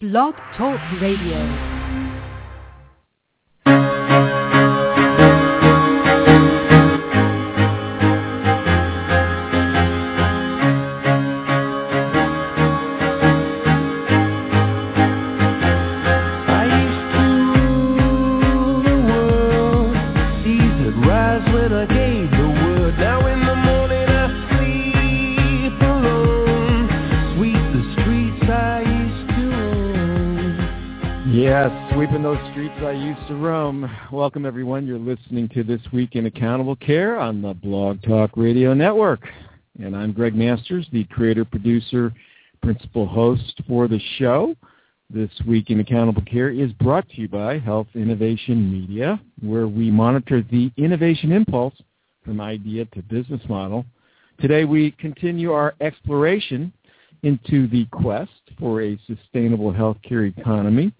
Blog Talk Radio. I used to roam. Welcome, everyone. You're listening to This Week in Accountable Care on the Blog Talk Radio Network. And I'm Greg Masters, the creator, producer, principal host for the show. This Week in Accountable Care is brought to you by Health Innovation Media, where we monitor the innovation impulse from idea to business model. Today we continue our exploration into the quest for a sustainable healthcare economy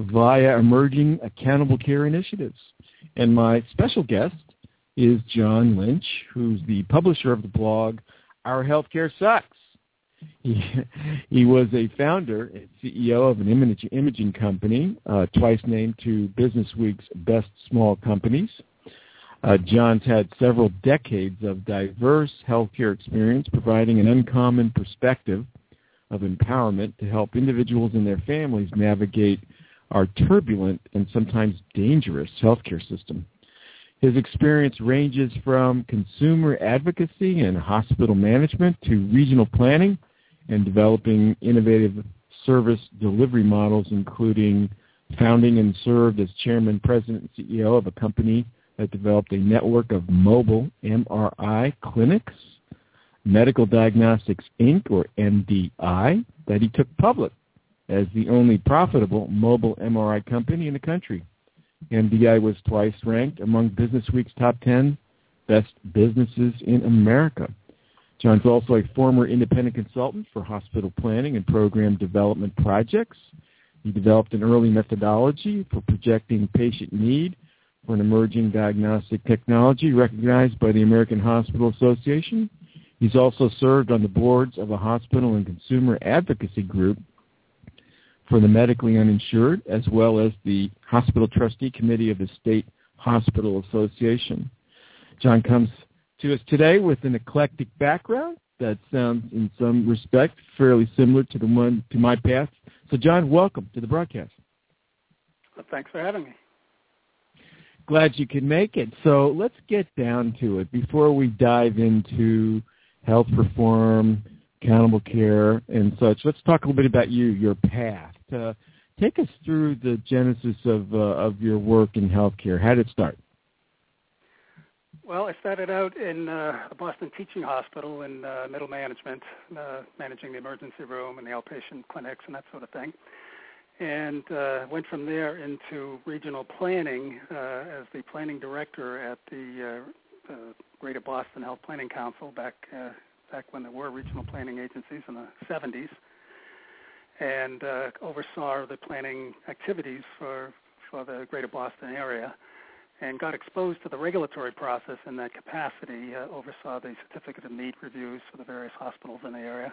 via emerging accountable care initiatives. And my special guest is John Lynch, who's the publisher of the blog Our Healthcare Sucks. He, he was a founder and CEO of an image, imaging company, uh, twice named to Business Week's Best Small Companies. Uh, John's had several decades of diverse healthcare experience, providing an uncommon perspective of empowerment to help individuals and their families navigate our turbulent and sometimes dangerous healthcare system. His experience ranges from consumer advocacy and hospital management to regional planning and developing innovative service delivery models, including founding and served as chairman, president, and CEO of a company that developed a network of mobile MRI clinics, Medical Diagnostics Inc., or MDI, that he took public as the only profitable mobile MRI company in the country. MDI was twice ranked among Business Week's top 10 best businesses in America. John's also a former independent consultant for hospital planning and program development projects. He developed an early methodology for projecting patient need for an emerging diagnostic technology recognized by the American Hospital Association. He's also served on the boards of a hospital and consumer advocacy group for the medically uninsured, as well as the Hospital Trustee Committee of the State Hospital Association. John comes to us today with an eclectic background that sounds, in some respect, fairly similar to the one to my past. So, John, welcome to the broadcast. Well, thanks for having me. Glad you could make it. So, let's get down to it before we dive into health reform, accountable care, and such. Let's talk a little bit about you, your path. Uh, take us through the genesis of uh, of your work in healthcare. How did it start? Well, I started out in uh, a Boston teaching hospital in uh, middle management, uh, managing the emergency room and the outpatient clinics and that sort of thing. And uh, went from there into regional planning uh, as the planning director at the uh, uh, Greater Boston Health Planning Council back uh, back when there were regional planning agencies in the 70s, and uh, oversaw the planning activities for for the Greater Boston area and got exposed to the regulatory process in that capacity, uh, oversaw the certificate of need reviews for the various hospitals in the area.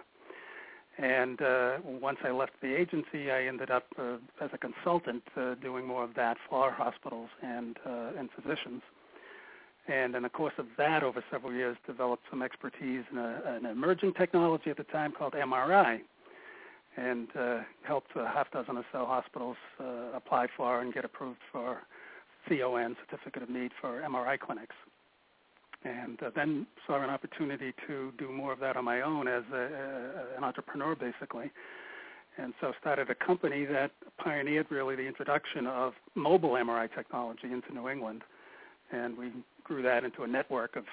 And uh, once I left the agency, I ended up uh, as a consultant uh, doing more of that for hospitals and uh, and physicians. And in the course of that, over several years, developed some expertise in a, an emerging technology at the time called MRI, and uh, helped a half dozen or so hospitals uh, apply for and get approved for CON, Certificate of Need for MRI clinics. And uh, then saw an opportunity to do more of that on my own as a, a, an entrepreneur, basically. And so started a company that pioneered really the introduction of mobile MRI technology into New England. And we grew that into a network of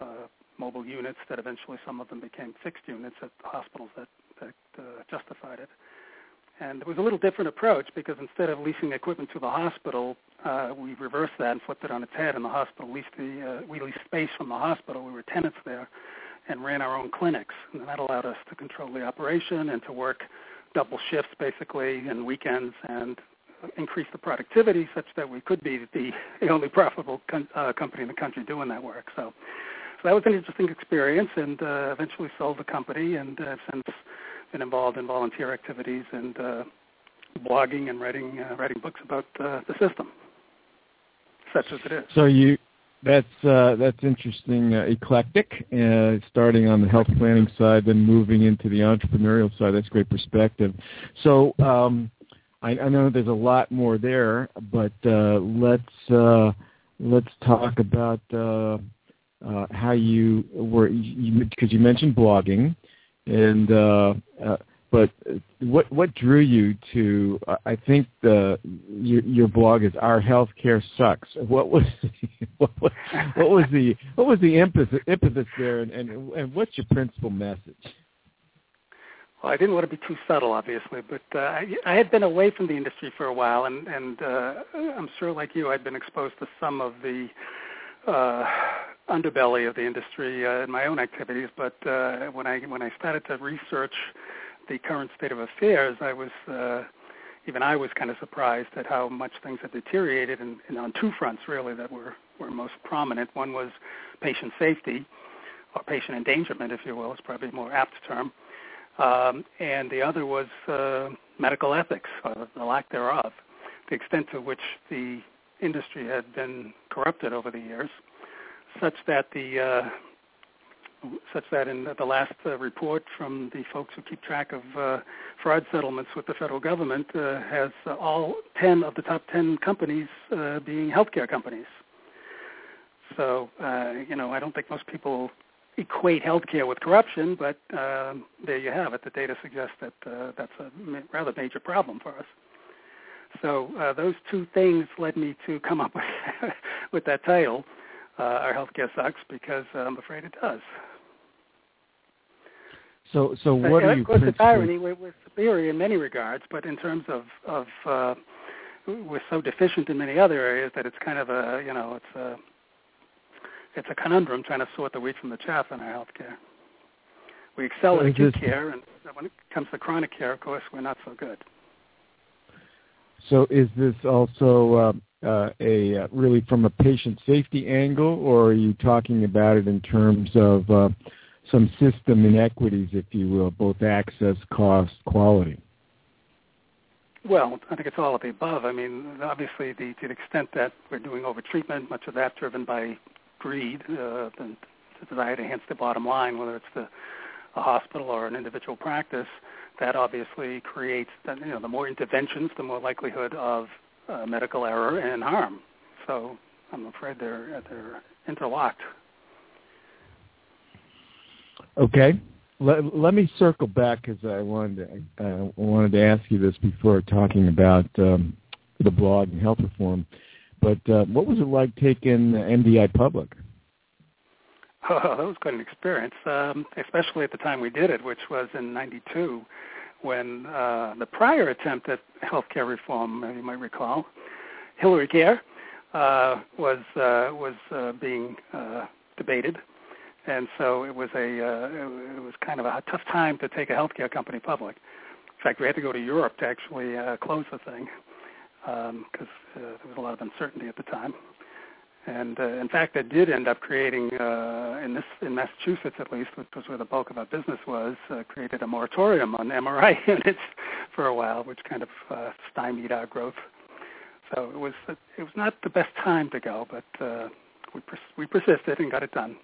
uh, mobile units that eventually some of them became fixed units at hospitals that, that uh, justified it. And it was a little different approach because instead of leasing equipment to the hospital, uh, we reversed that and flipped it on its head. And the hospital leased the uh, we leased space from the hospital. We were tenants there, and ran our own clinics. And that allowed us to control the operation and to work double shifts basically and weekends and increase the productivity such that we could be the, only profitable con- uh, company in the country doing that work. So, so that was an interesting experience, and uh, eventually sold the company, and uh, since been involved in volunteer activities and uh, blogging and writing uh, writing books about uh, the system, such as it is. So you that's uh, that's interesting, uh, eclectic. Uh, starting on the health planning side, then moving into the entrepreneurial side. That's great perspective. So um, I, know there's a lot more there, but uh, let's uh, let's talk about uh, uh, how you were because you, you, mentioned blogging, and uh, uh, but what what drew you to? I think the your, your blog is "Our Healthcare Sucks." What was what, was, what was the what was the impetus impetus there, and, and and what's your principal message? Well, I didn't want to be too subtle, obviously, but uh, I, I had been away from the industry for a while, and, and uh, I'm sure, like you, I'd been exposed to some of the uh, underbelly of the industry uh, in my own activities. But uh, when I when I started to research the current state of affairs, I was uh, even I was kind of surprised at how much things had deteriorated, and, and on two fronts really that were were most prominent. One was patient safety, or patient endangerment, if you will, is probably a more apt term um, and the other was uh, medical ethics, or the lack thereof, the extent to which the industry had been corrupted over the years, such that the uh, such that in the last uh, report from the folks who keep track of uh, fraud settlements with the federal government uh, has uh, all 10 of the top 10 companies uh, being healthcare companies. So, uh, you know, I don't think most people equate healthcare with corruption, but um, there you have it. The data suggests that uh, that's a rather major problem for us. So uh, those two things led me to come up with, with that title, uh, "Our Healthcare Sucks," because uh, I'm afraid it does. So, so what and are you? Of course, it's irony. We're, we're superior in many regards, but in terms of of uh, we're so deficient in many other areas that it's kind of a you know it's a it's a conundrum trying to sort the wheat from the chaff in our healthcare. We excel so at acute this, care, and when it comes to chronic care, of course, we're not so good. So, is this also uh, uh, a uh, really from a patient safety angle, or are you talking about it in terms of uh, some system inequities, if you will, both access, cost, quality? Well, I think it's all of the above. I mean, obviously, the, to the extent that we're doing overtreatment, much of that driven by greed, uh, the, the desire to enhance the bottom line, whether it's the a hospital or an individual practice, that obviously creates, you know, the more interventions, the more likelihood of uh, medical error and harm. So I'm afraid they're they're interlocked. Okay. Let, let me circle back because I wanted to uh, wanted to ask you this before talking about um, the blog and health reform. But uh, what was it like taking MDI public? Oh, that was quite an experience, um, especially at the time we did it, which was in '92, when uh, the prior attempt at healthcare reform, you might recall, Hillary Care, uh, was uh, was uh, being uh, debated, and so it was a uh, it was kind of a tough time to take a healthcare company public. In fact, we had to go to Europe to actually uh, close the thing because um, uh, there was a lot of uncertainty at the time. And uh, in fact, that did end up creating, uh, in this in Massachusetts at least, which was where the bulk of our business was, uh, created a moratorium on MRI units for a while, which kind of uh, stymied our growth. So it was it was not the best time to go, but uh, we pers- we persisted and got it done.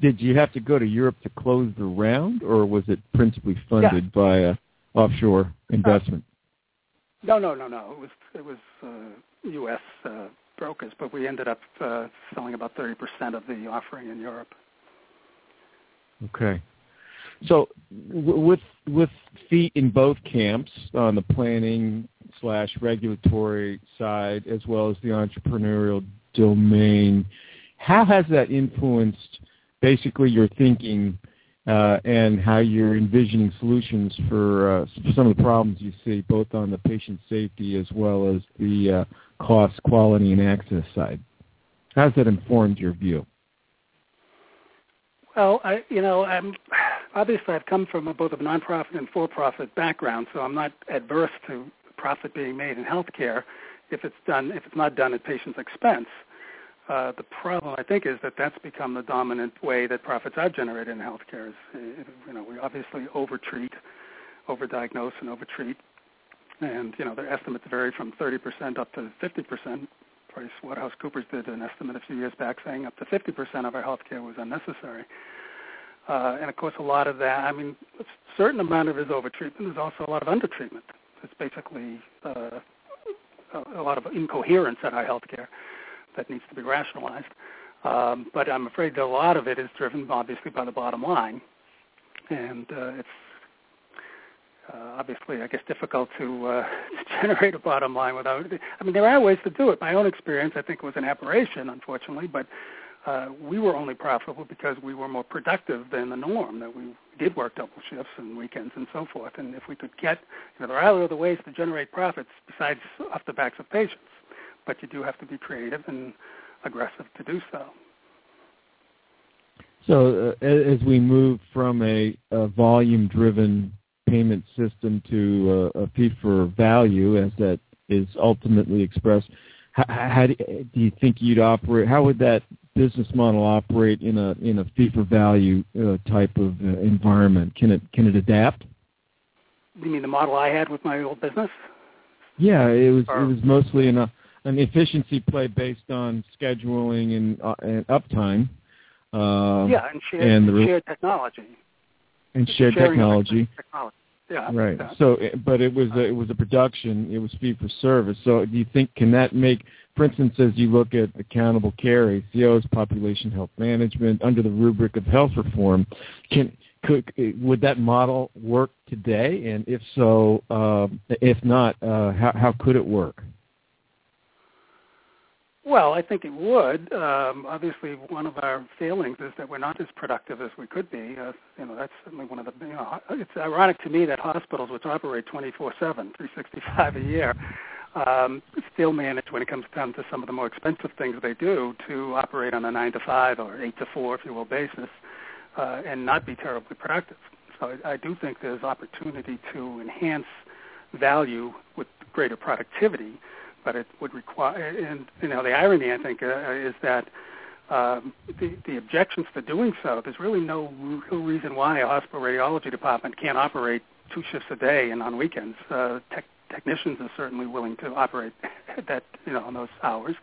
Did you have to go to Europe to close the round, or was it principally funded yeah. by uh, offshore investment? No, no, no, no. It was it was uh, U.S. Uh, brokers, but we ended up uh, selling about 30% of the offering in Europe. Okay. So with with feet in both camps on the planning slash regulatory side as well as the entrepreneurial domain, how has that influenced basically your thinking and how you're envisioning solutions for uh, some of the problems you see, both on the patient safety as well as the uh, cost, quality, and access side. How has that informed your view? Well, I, you know, I'm obviously I've come from a, both a nonprofit and for-profit background, so I'm not adverse to profit being made in healthcare if it's done if it's not done at patients' expense. Uh, the problem, I think, is that that's become the dominant way that profits are generated in healthcare. Is, you know, we obviously overtreat, overdiagnose, and overtreat, and you know their estimates vary from 30% up to 50%. Price Waterhouse Coopers did an estimate a few years back saying up to 50% of our healthcare was unnecessary. Uh, and of course, a lot of that, I mean, a certain amount of it is overtreatment. There's also a lot of undertreatment. It's basically uh, a lot of incoherence in our healthcare that needs to be rationalized. Um, but I'm afraid that a lot of it is driven obviously by the bottom line, and uh, it's uh, obviously, I guess, difficult to, uh, to generate a bottom line without. I mean, there are ways to do it. My own experience, I think, was an aberration, unfortunately, but uh, we were only profitable because we were more productive than the norm. That we did work double shifts and weekends and so forth. And if we could get, you know, there are other ways to generate profits besides off the backs of patients, but you do have to be creative and aggressive to do so. So uh, as we move from a, a volume-driven payment system to a, a fee for value, as that is ultimately expressed, how, how do, do you think you'd operate? How would that business model operate in a in a fee for value uh, type of uh, environment? Can it can it adapt? You mean the model I had with my old business? Yeah, it was or, it was mostly an uh, an efficiency play based on scheduling and, uh, and uptime. Uh, yeah, and shared, and the, shared technology. And shared technology. technology. Yeah. Right. So, but it was a, it was a production. It was fee for service. So, do you think can that make, for instance, as you look at accountable care, ACOs, population health management, under the rubric of health reform, can could would that model work today? And if so, uh, if not, uh, how how could it work? Well, I think it would. Um, obviously, one of our failings is that we're not as productive as we could be. Uh, you know, that's certainly one of the. You know, it's ironic to me that hospitals, which operate 24/7, 365 a year, um, still manage when it comes down to some of the more expensive things they do to operate on a nine to five or eight to four, if you will, basis, uh, and not be terribly productive. So I, I do think there's opportunity to enhance value with greater productivity but it would require. And you know, the irony I think uh, is that um, the, the objections to doing so. There's really no real reason why a hospital radiology department can't operate two shifts a day and on weekends. Uh, tech, technicians are certainly willing to operate that you know on those hours.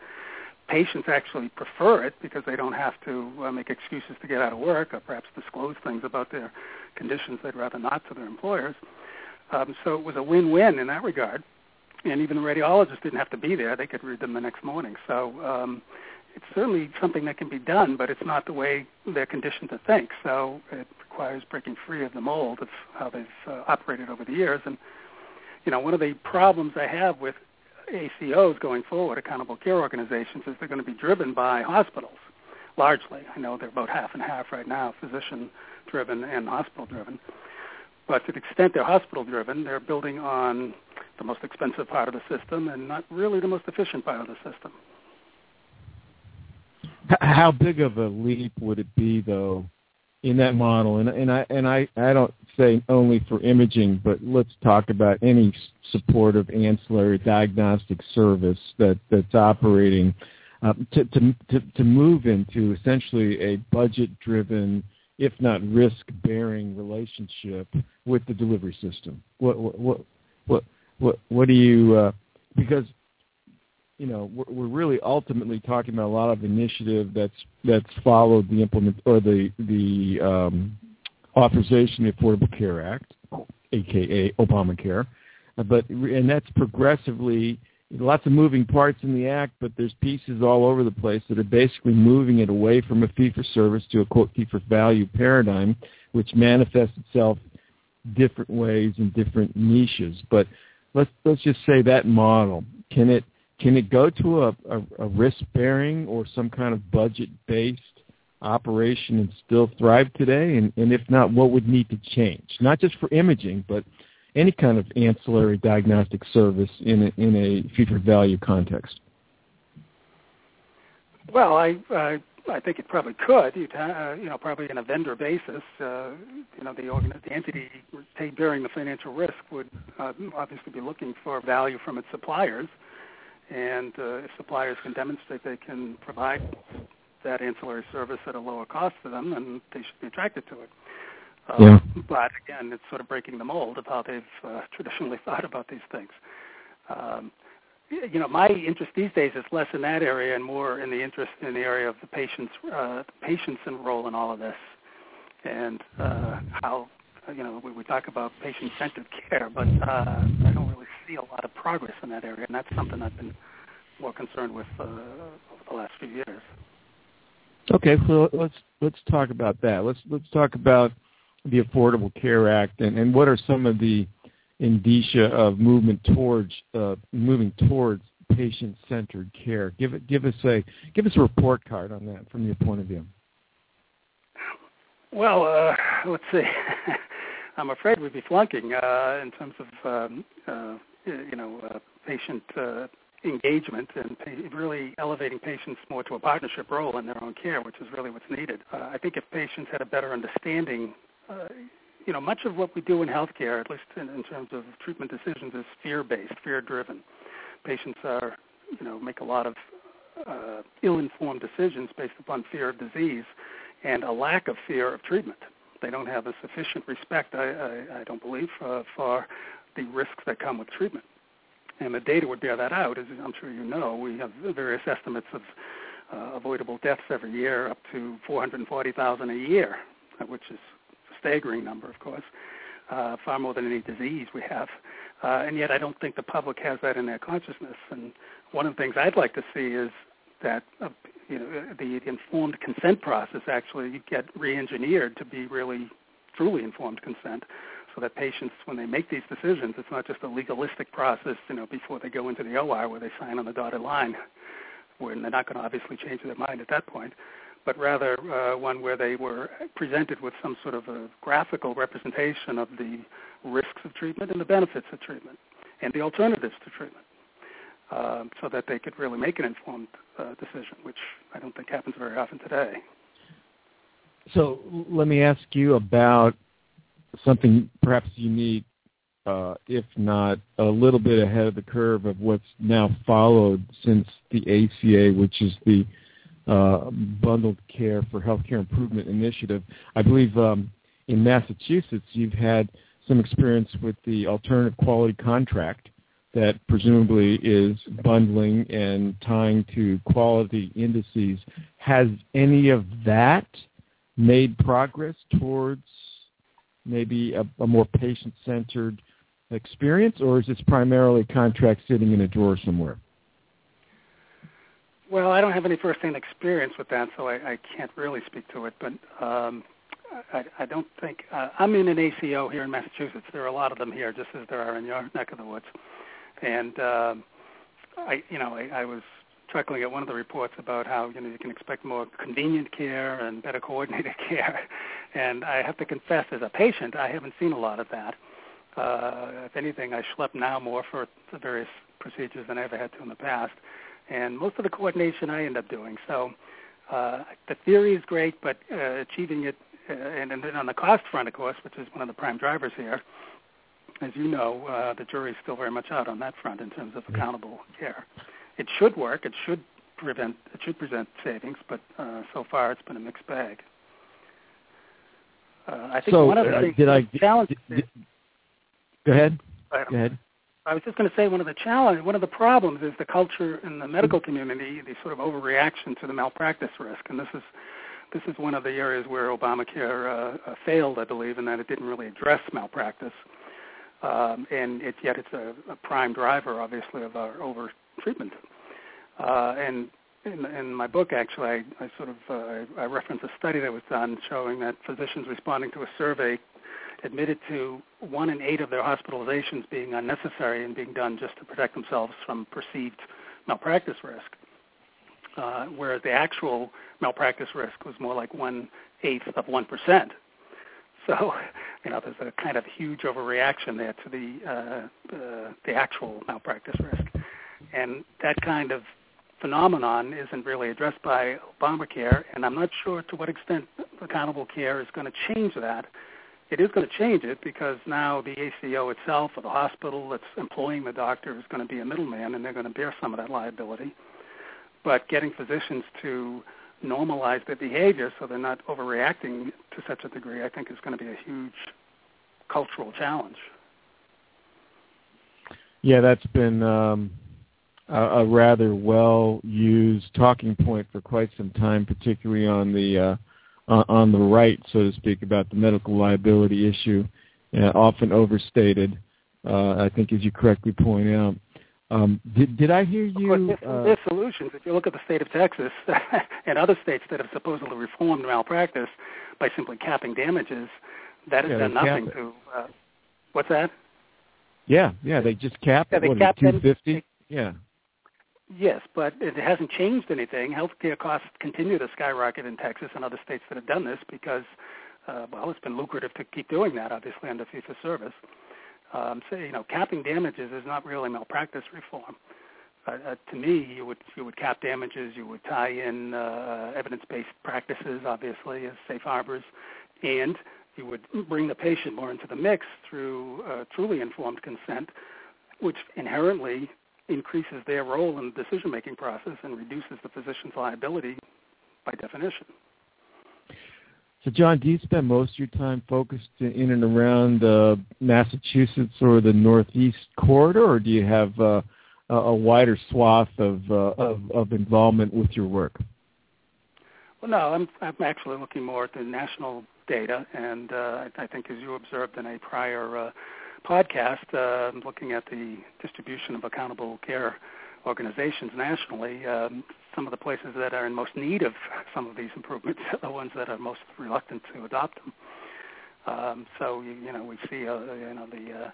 Patients actually prefer it because they don't have to uh, make excuses to get out of work or perhaps disclose things about their conditions they'd rather not to their employers. Um, so it was a win-win in that regard and even the radiologists didn't have to be there; they could read them the next morning. So um, it's certainly something that can be done, but it's not the way they're conditioned to think. So it requires breaking free of the mold of how they've uh, operated over the years. And you know, one of the problems I have with ACOs going forward, accountable care organizations, is they're going to be driven by hospitals largely. I know they're about half and half right now, physician driven and hospital driven. But to the extent they're hospital driven, they're building on the most expensive part of the system and not really the most efficient part of the system. How big of a leap would it be, though, in that model? And, and I and I, I don't say only for imaging, but let's talk about any supportive ancillary diagnostic service that that's operating uh, to, to to to move into essentially a budget-driven, if not risk-bearing relationship with the delivery system. What what what what what what do you uh, because you know we're, we're really ultimately talking about a lot of initiative that's that's followed the implement or the the um, authorization of the Affordable Care Act, aka Obamacare, uh, but and that's progressively lots of moving parts in the act, but there's pieces all over the place that are basically moving it away from a fee for service to a quote fee for value paradigm, which manifests itself different ways in different niches. But let's let's just say that model can it can it go to a, a, a risk bearing or some kind of budget based operation and still thrive today? And, and if not, what would need to change? Not just for imaging, but any kind of ancillary diagnostic service in a, in a for value context. Well, I, I I think it probably could. You'd uh, you know, probably on a vendor basis. Uh, you know, the, organ- the entity bearing the financial risk would uh, obviously be looking for value from its suppliers, and uh, if suppliers can demonstrate they can provide that ancillary service at a lower cost to them, then they should be attracted to it. Uh, Yeah. But again, it's sort of breaking the mold of how they've uh, traditionally thought about these things. Um, you know, my interest these days is less in that area and more in the interest in the area of the patient's uh, patient's role in all of this, and uh, how you know we, we talk about patient-centered care, but uh, I don't really see a lot of progress in that area, and that's something I've been more concerned with uh, over the last few years. Okay, so let's let's talk about that. Let's let's talk about the Affordable Care Act and, and what are some of the indicia of movement towards uh, moving towards patient-centered care. Give it give us a give us a report card on that from your point of view. Well, uh, let's see. I'm afraid we'd be flunking uh, in terms of um, uh, you know uh, patient uh, engagement and pa- really elevating patients more to a partnership role in their own care, which is really what's needed. Uh, I think if patients had a better understanding, you know, much of what we do in healthcare, at least in, in terms of treatment decisions, is fear-based, fear-driven. Patients are, you know, make a lot of uh, ill-informed decisions based upon fear of disease and a lack of fear of treatment. They don't have a sufficient respect, I, I, I don't believe, uh, for the risks that come with treatment. And the data would bear that out. As I'm sure you know, we have various estimates of uh, avoidable deaths every year, up to 440,000 a year, which is staggering number, of course, uh, far more than any disease we have. Uh, and yet I don't think the public has that in their consciousness. And one of the things I'd like to see is that uh, you know the informed consent process actually get re-engineered to be really truly informed consent so that patients when they make these decisions it's not just a legalistic process you know before they go into the OR where they sign on the dotted line when they're not going to obviously change their mind at that point but rather uh, one where they were presented with some sort of a graphical representation of the risks of treatment and the benefits of treatment and the alternatives to treatment uh, so that they could really make an informed uh, decision, which I don't think happens very often today. So let me ask you about something perhaps unique, uh, if not a little bit ahead of the curve of what's now followed since the ACA, which is the uh, Bundled Care for Healthcare Improvement Initiative. I believe um, in Massachusetts you've had some experience with the Alternative Quality Contract that presumably is bundling and tying to quality indices. Has any of that made progress towards maybe a, a more patient-centered experience, or is this primarily contract sitting in a drawer somewhere? Well, I don't have any first-hand experience with that, so I, I can't really speak to it. But um, I, I don't think uh, I'm in an ACO here in Massachusetts. There are a lot of them here, just as there are in your neck of the woods. And um, I, you know, I, I was chuckling at one of the reports about how you know you can expect more convenient care and better coordinated care. And I have to confess, as a patient, I haven't seen a lot of that. Uh, if anything, I schlep now more for the various procedures than I ever had to in the past. And most of the coordination I end up doing. So uh, the theory is great, but uh, achieving it, uh, and, and then on the cost front, of course, which is one of the prime drivers here, as you know, uh, the jury's still very much out on that front in terms of accountable care. It should work. It should prevent. It should present savings, but uh, so far it's been a mixed bag. Uh, I think so, one of the uh, things did I the challenge. did- did- go ahead. Go ahead. I was just going to say one of the challenge, one of the problems is the culture in the medical community, the sort of overreaction to the malpractice risk, and this is this is one of the areas where Obamacare uh, uh, failed, I believe, in that it didn't really address malpractice, um, and it, yet it's a, a prime driver, obviously, of our over treatment. Uh, and in, in my book, actually, I, I sort of uh, I, I reference a study that was done showing that physicians responding to a survey admitted to one in eight of their hospitalizations being unnecessary and being done just to protect themselves from perceived malpractice risk, uh, whereas the actual malpractice risk was more like one eighth of one percent. So, you know, there's a kind of huge overreaction there to the uh, uh, the actual malpractice risk, and that kind of phenomenon isn't really addressed by Obamacare, and I'm not sure to what extent accountable care is going to change that it is going to change it because now the ACO itself or the hospital that's employing the doctor is going to be a middleman and they're going to bear some of that liability. But getting physicians to normalize their behavior so they're not overreacting to such a degree, I think is going to be a huge cultural challenge. Yeah, that's been um, a, a rather well used talking point for quite some time, particularly on the uh, on the right, so to speak, about the medical liability issue, uh, often overstated. Uh, I think, as you correctly point out. Um, did, did I hear you? Of course, there's, uh, there's solutions. If you look at the state of Texas and other states that have supposedly reformed malpractice by simply capping damages, that has Yeah, done nothing to. Uh, what's that? yeah, yeah, they just capped Yeah, it. they What, capped it. two fifty? Yeah. Yes, but it hasn't changed anything. Healthcare costs continue to skyrocket in Texas and other states that have done this because, uh, well, it's been lucrative to keep doing that, obviously, under fee for service. Um, so, you know, capping damages is not really malpractice reform. Uh, uh, to me, you would you would cap damages, you would tie in uh, evidence-based practices, obviously, as safe harbors, and you would bring the patient more into the mix through uh, truly informed consent, which inherently increases their role in the decision-making process and reduces the physician's liability by definition. So, John, do you spend most of your time focused in and around uh, Massachusetts or the Northeast corridor, or do you have uh, a a wider swath of, uh, of of involvement with your work? Well, no, I'm I'm actually looking more at the national data, and uh, I I think, as you observed in a prior uh, podcast, uh, looking at the distribution of accountable care organizations nationally. Um, some of the places that are in most need of some of these improvements are the ones that are most reluctant to adopt them. Um, so you, you know we see uh, you know the uh,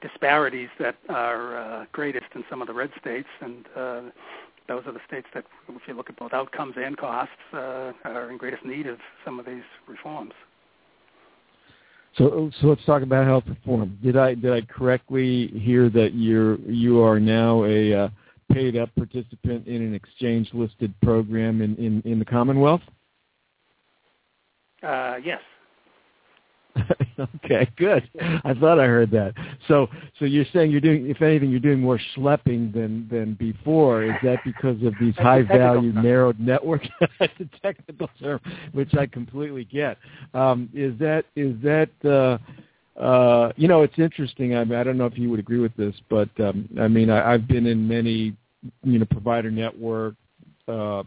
disparities that are uh, greatest in some of the red states, and uh, those are the states that, if you look at both outcomes and costs, uh, are in greatest need of some of these reforms. So, so let's talk about health reform. Did I did I correctly hear that you're you are now a uh, paid up participant in an exchange listed program in, in, in the Commonwealth? Uh, yes. okay, good. I thought I heard that. So, so you're saying you're doing, if anything, you're doing more schlepping than than before. Is that because of these high value narrowed networks? That's a technical term, which I completely get. Um, is that is that uh, uh, you know? It's interesting. I, mean, I don't know if you would agree with this, but um, I mean, I, I've been in many you know provider network uh,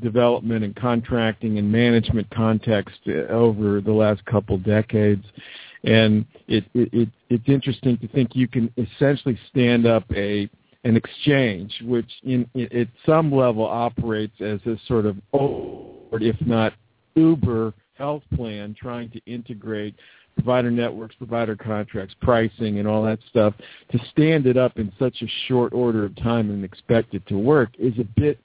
development and contracting and management context over the last couple decades. And it, it, it, it's interesting to think you can essentially stand up a an exchange, which in, at some level operates as a sort of, or if not Uber health plan, trying to integrate provider networks, provider contracts, pricing, and all that stuff. To stand it up in such a short order of time and expect it to work is a bit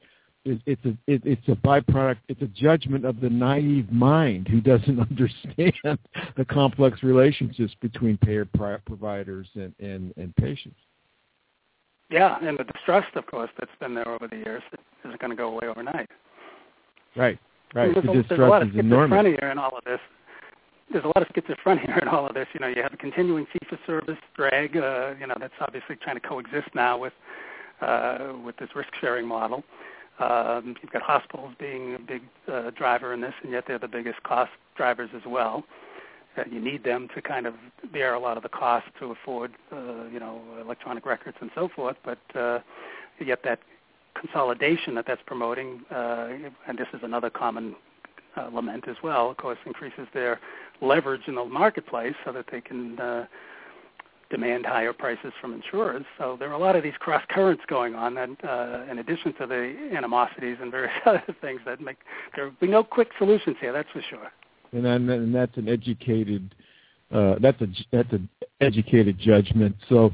it, it's a it, it's a byproduct. It's a judgment of the naive mind who doesn't understand the complex relationships between payer pri- providers and, and and patients. Yeah, and the distrust, of course, that's been there over the years isn't going to go away overnight. Right, right. there's, The a, there's a lot of schizophrenia in all of this. There's a lot of schizophrenia in all of this. You know, you have a continuing fee-for-service drag. Uh, you know, that's obviously trying to coexist now with uh, with this risk-sharing model. Um, you've got hospitals being a big uh, driver in this, and yet they're the biggest cost drivers as well. Uh, you need them to kind of bear a lot of the cost to afford, uh, you know, electronic records and so forth. But uh, yet that consolidation that that's promoting, uh, and this is another common uh, lament as well, of course, increases their leverage in the marketplace so that they can uh, demand higher prices from insurers. So there are a lot of these cross currents going on, that, uh, in addition to the animosities and various other things that make there will be no quick solutions here. That's for sure. and and that's an educated uh, that's a that's an educated judgment. So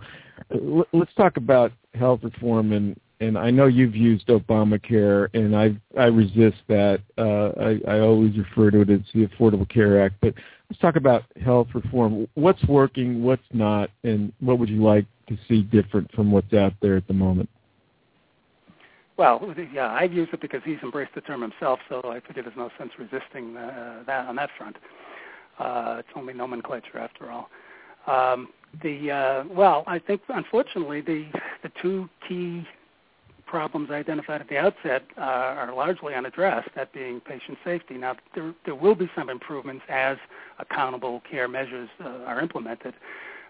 uh, let's talk about health reform and and I know you've used Obamacare and I I resist that. Uh, I I always refer to it as the Affordable Care Act, but let's talk about health reform. What's working, what's not, and what would you like to see different from what's out there at the moment? Well, yeah, I've used it because he's embraced the term himself, so I figure there's no sense resisting uh, that on that front. Uh, it's only nomenclature after all. Um, the uh, well, I think unfortunately the the two key problems identified at the outset uh, are largely unaddressed, that being patient safety. Now, there, there will be some improvements as accountable care measures uh, are implemented.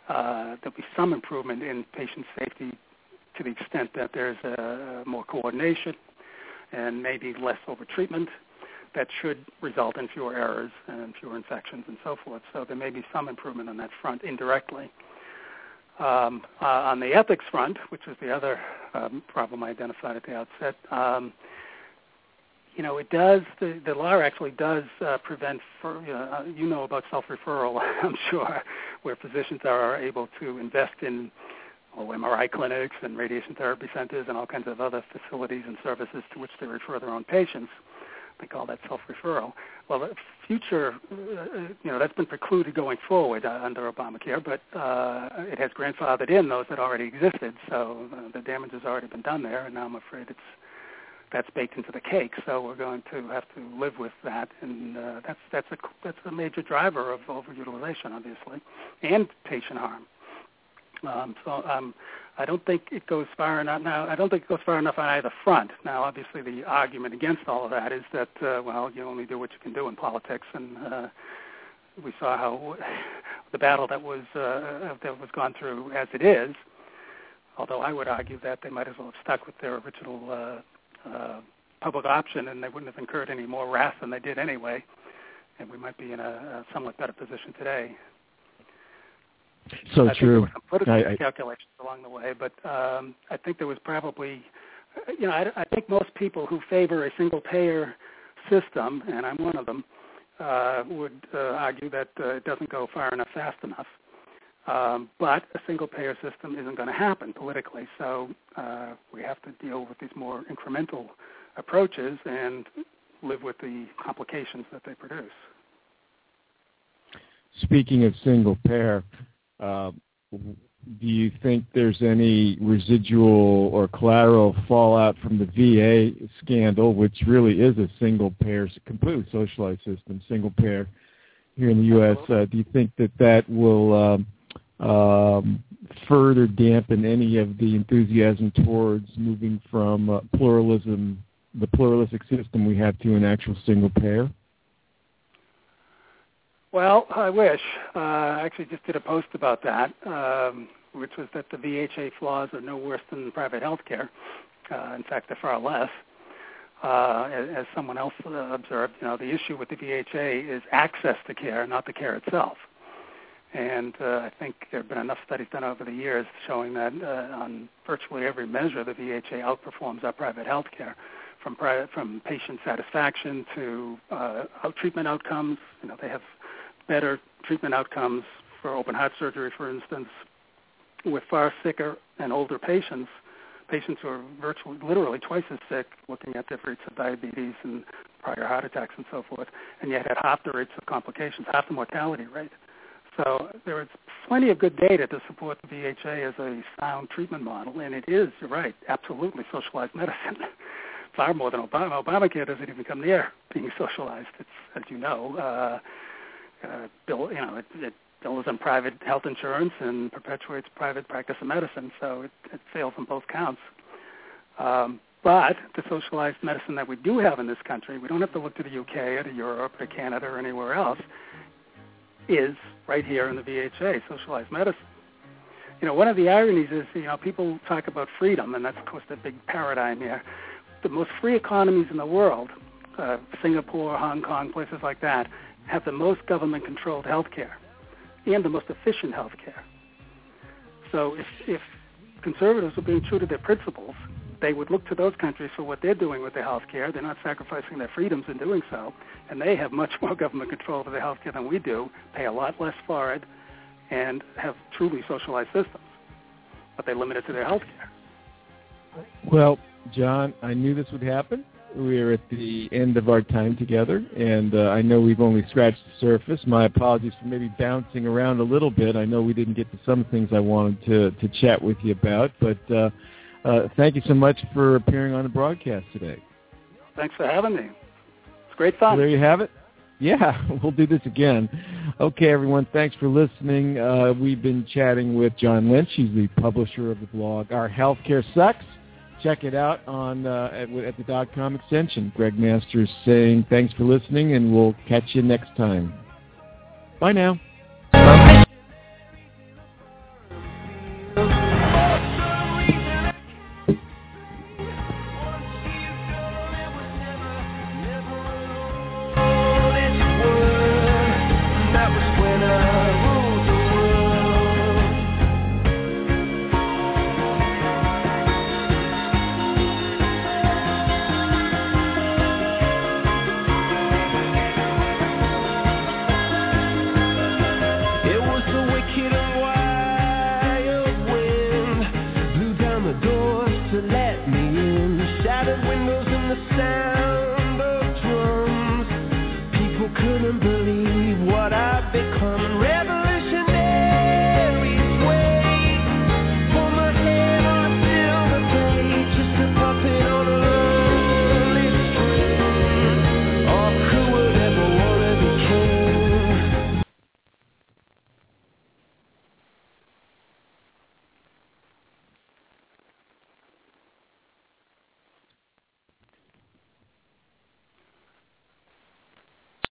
Uh, there'll be some improvement in patient safety to the extent that there's uh, more coordination and maybe less overtreatment that should result in fewer errors and fewer infections and so forth. So there may be some improvement on that front indirectly. Um, uh, on the ethics front, which is the other um, problem I identified at the outset, um, you know, it does. The, the law actually does uh, prevent. For, you, know, uh, you know about self-referral, I'm sure, where physicians are able to invest in oh, MRI clinics and radiation therapy centers and all kinds of other facilities and services to which they refer their own patients. They call that self-referral. Well, the future, uh, you know, that's been precluded going forward uh, under Obamacare, but uh, it has grandfathered in those that already existed. So uh, the damage has already been done there, and now I'm afraid it's that's baked into the cake. So we're going to have to live with that, and uh, that's that's a that's a major driver of overutilization, obviously, and patient harm. Um, so um, I don't think it goes far enough. Now, I don't think it goes far enough on either front. Now, obviously, the argument against all of that is that uh, well, you only do what you can do in politics, and uh, we saw how the battle that was uh, that was gone through as it is. Although I would argue that they might as well have stuck with their original uh, uh, public option, and they wouldn't have incurred any more wrath than they did anyway, and we might be in a, a somewhat better position today. So I true. Think there were I, calculations along the way, but um, I think there was probably, you know, I, I think most people who favor a single-payer system, and I'm one of them, uh, would uh, argue that uh, it doesn't go far enough fast enough. Um, but a single-payer system isn't going to happen politically, so uh, we have to deal with these more incremental approaches and live with the complications that they produce. speaking of single uh, do you think there's any residual or collateral fallout from the VA scandal, which really is a single payer, completely socialized system, single payer here in the U.S.? Uh, do you think that that will um, um, further dampen any of the enthusiasm towards moving from uh, pluralism, the pluralistic system we have, to an actual single payer? Well, I wish. Uh, I actually just did a post about that, um, which was that the VHA flaws are no worse than private health care. Uh, in fact, they're far less. Uh, as, as someone else uh, observed, you know, the issue with the VHA is access to care, not the care itself. And uh, I think there have been enough studies done over the years showing that uh, on virtually every measure, the VHA outperforms our private health care, from from patient satisfaction to uh, out treatment outcomes. You know, they have better treatment outcomes for open heart surgery, for instance, with far sicker and older patients, patients who are virtually, literally twice as sick, looking at their rates of diabetes and prior heart attacks and so forth, and yet had half the rates of complications, half the mortality rate. So there is plenty of good data to support the VHA as a sound treatment model, and it is, you're right, absolutely socialized medicine. Far more than Obama. Obamacare doesn't even come near being socialized. It's, as you know, uh, uh, bill, you know, it, it bills on private health insurance and perpetuates private practice of medicine, so it, it fails on both counts. Um, but the socialized medicine that we do have in this country, we don't have to look to the UK or to Europe or Canada or anywhere else, is right here in the VHA, socialized medicine. You know, one of the ironies is, you know, people talk about freedom, and that's, of course, the big paradigm here. The most free economies in the world, uh, Singapore, Hong Kong, places like that, have the most government-controlled health care and the most efficient health care. So if, if conservatives were being true to their principles, they would look to those countries for what they're doing with their health care. They're not sacrificing their freedoms in doing so, and they have much more government control over their health care than we do, pay a lot less for it, and have truly socialized systems. But they limit it to their health care. Well, John, I knew this would happen. We're at the end of our time together, and uh, I know we've only scratched the surface. My apologies for maybe bouncing around a little bit. I know we didn't get to some things I wanted to, to chat with you about, but uh, uh, thank you so much for appearing on the broadcast today. Thanks for having me. It's great fun. So there you have it. Yeah, we'll do this again. Okay, everyone, thanks for listening. Uh, we've been chatting with John Lynch. He's the publisher of the blog Our Healthcare Sucks. Check it out on uh, at, at the dot com extension. Greg Masters saying thanks for listening, and we'll catch you next time. Bye now.